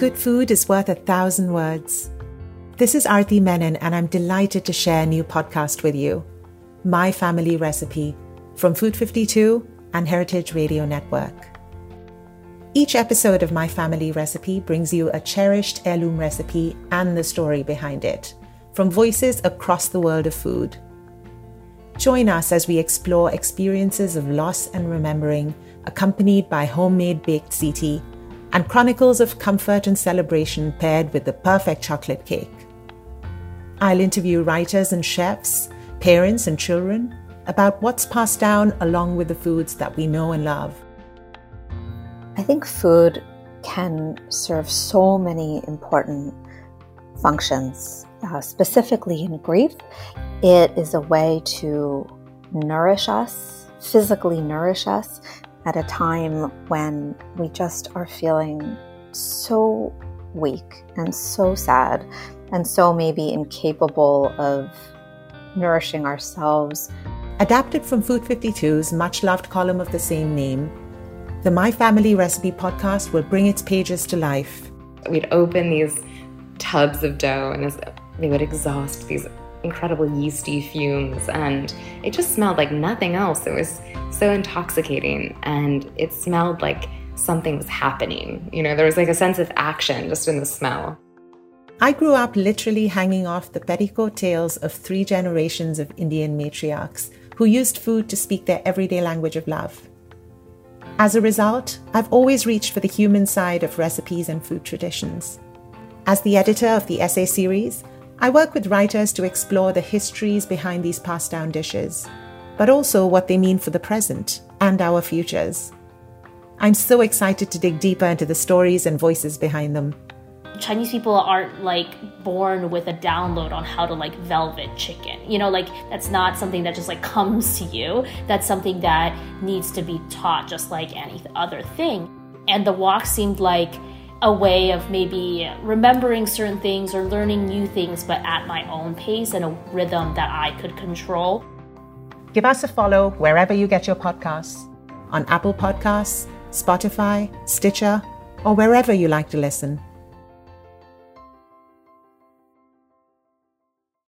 Good food is worth a thousand words. This is Arati Menon, and I'm delighted to share a new podcast with you My Family Recipe from Food 52 and Heritage Radio Network. Each episode of My Family Recipe brings you a cherished heirloom recipe and the story behind it from voices across the world of food. Join us as we explore experiences of loss and remembering, accompanied by homemade baked ziti and chronicles of comfort and celebration paired with the perfect chocolate cake. I'll interview writers and chefs, parents and children about what's passed down along with the foods that we know and love. I think food can serve so many important functions, uh, specifically in grief. It is a way to nourish us, physically nourish us, at a time when we just are feeling so weak and so sad and so maybe incapable of nourishing ourselves. Adapted from Food 52's much loved column of the same name, the My Family Recipe podcast will bring its pages to life. We'd open these tubs of dough and they would exhaust these incredible yeasty fumes, and it just smelled like nothing else. It was so intoxicating, and it smelled like something was happening. You know, there was like a sense of action just in the smell. I grew up literally hanging off the petticoat tails of three generations of Indian matriarchs who used food to speak their everyday language of love. As a result, I've always reached for the human side of recipes and food traditions. As the editor of the essay series, I work with writers to explore the histories behind these passed down dishes, but also what they mean for the present and our futures. I'm so excited to dig deeper into the stories and voices behind them. Chinese people aren't like born with a download on how to like velvet chicken. You know, like that's not something that just like comes to you. That's something that needs to be taught just like any other thing. And the wok seemed like a way of maybe remembering certain things or learning new things, but at my own pace and a rhythm that I could control. Give us a follow wherever you get your podcasts on Apple Podcasts, Spotify, Stitcher, or wherever you like to listen.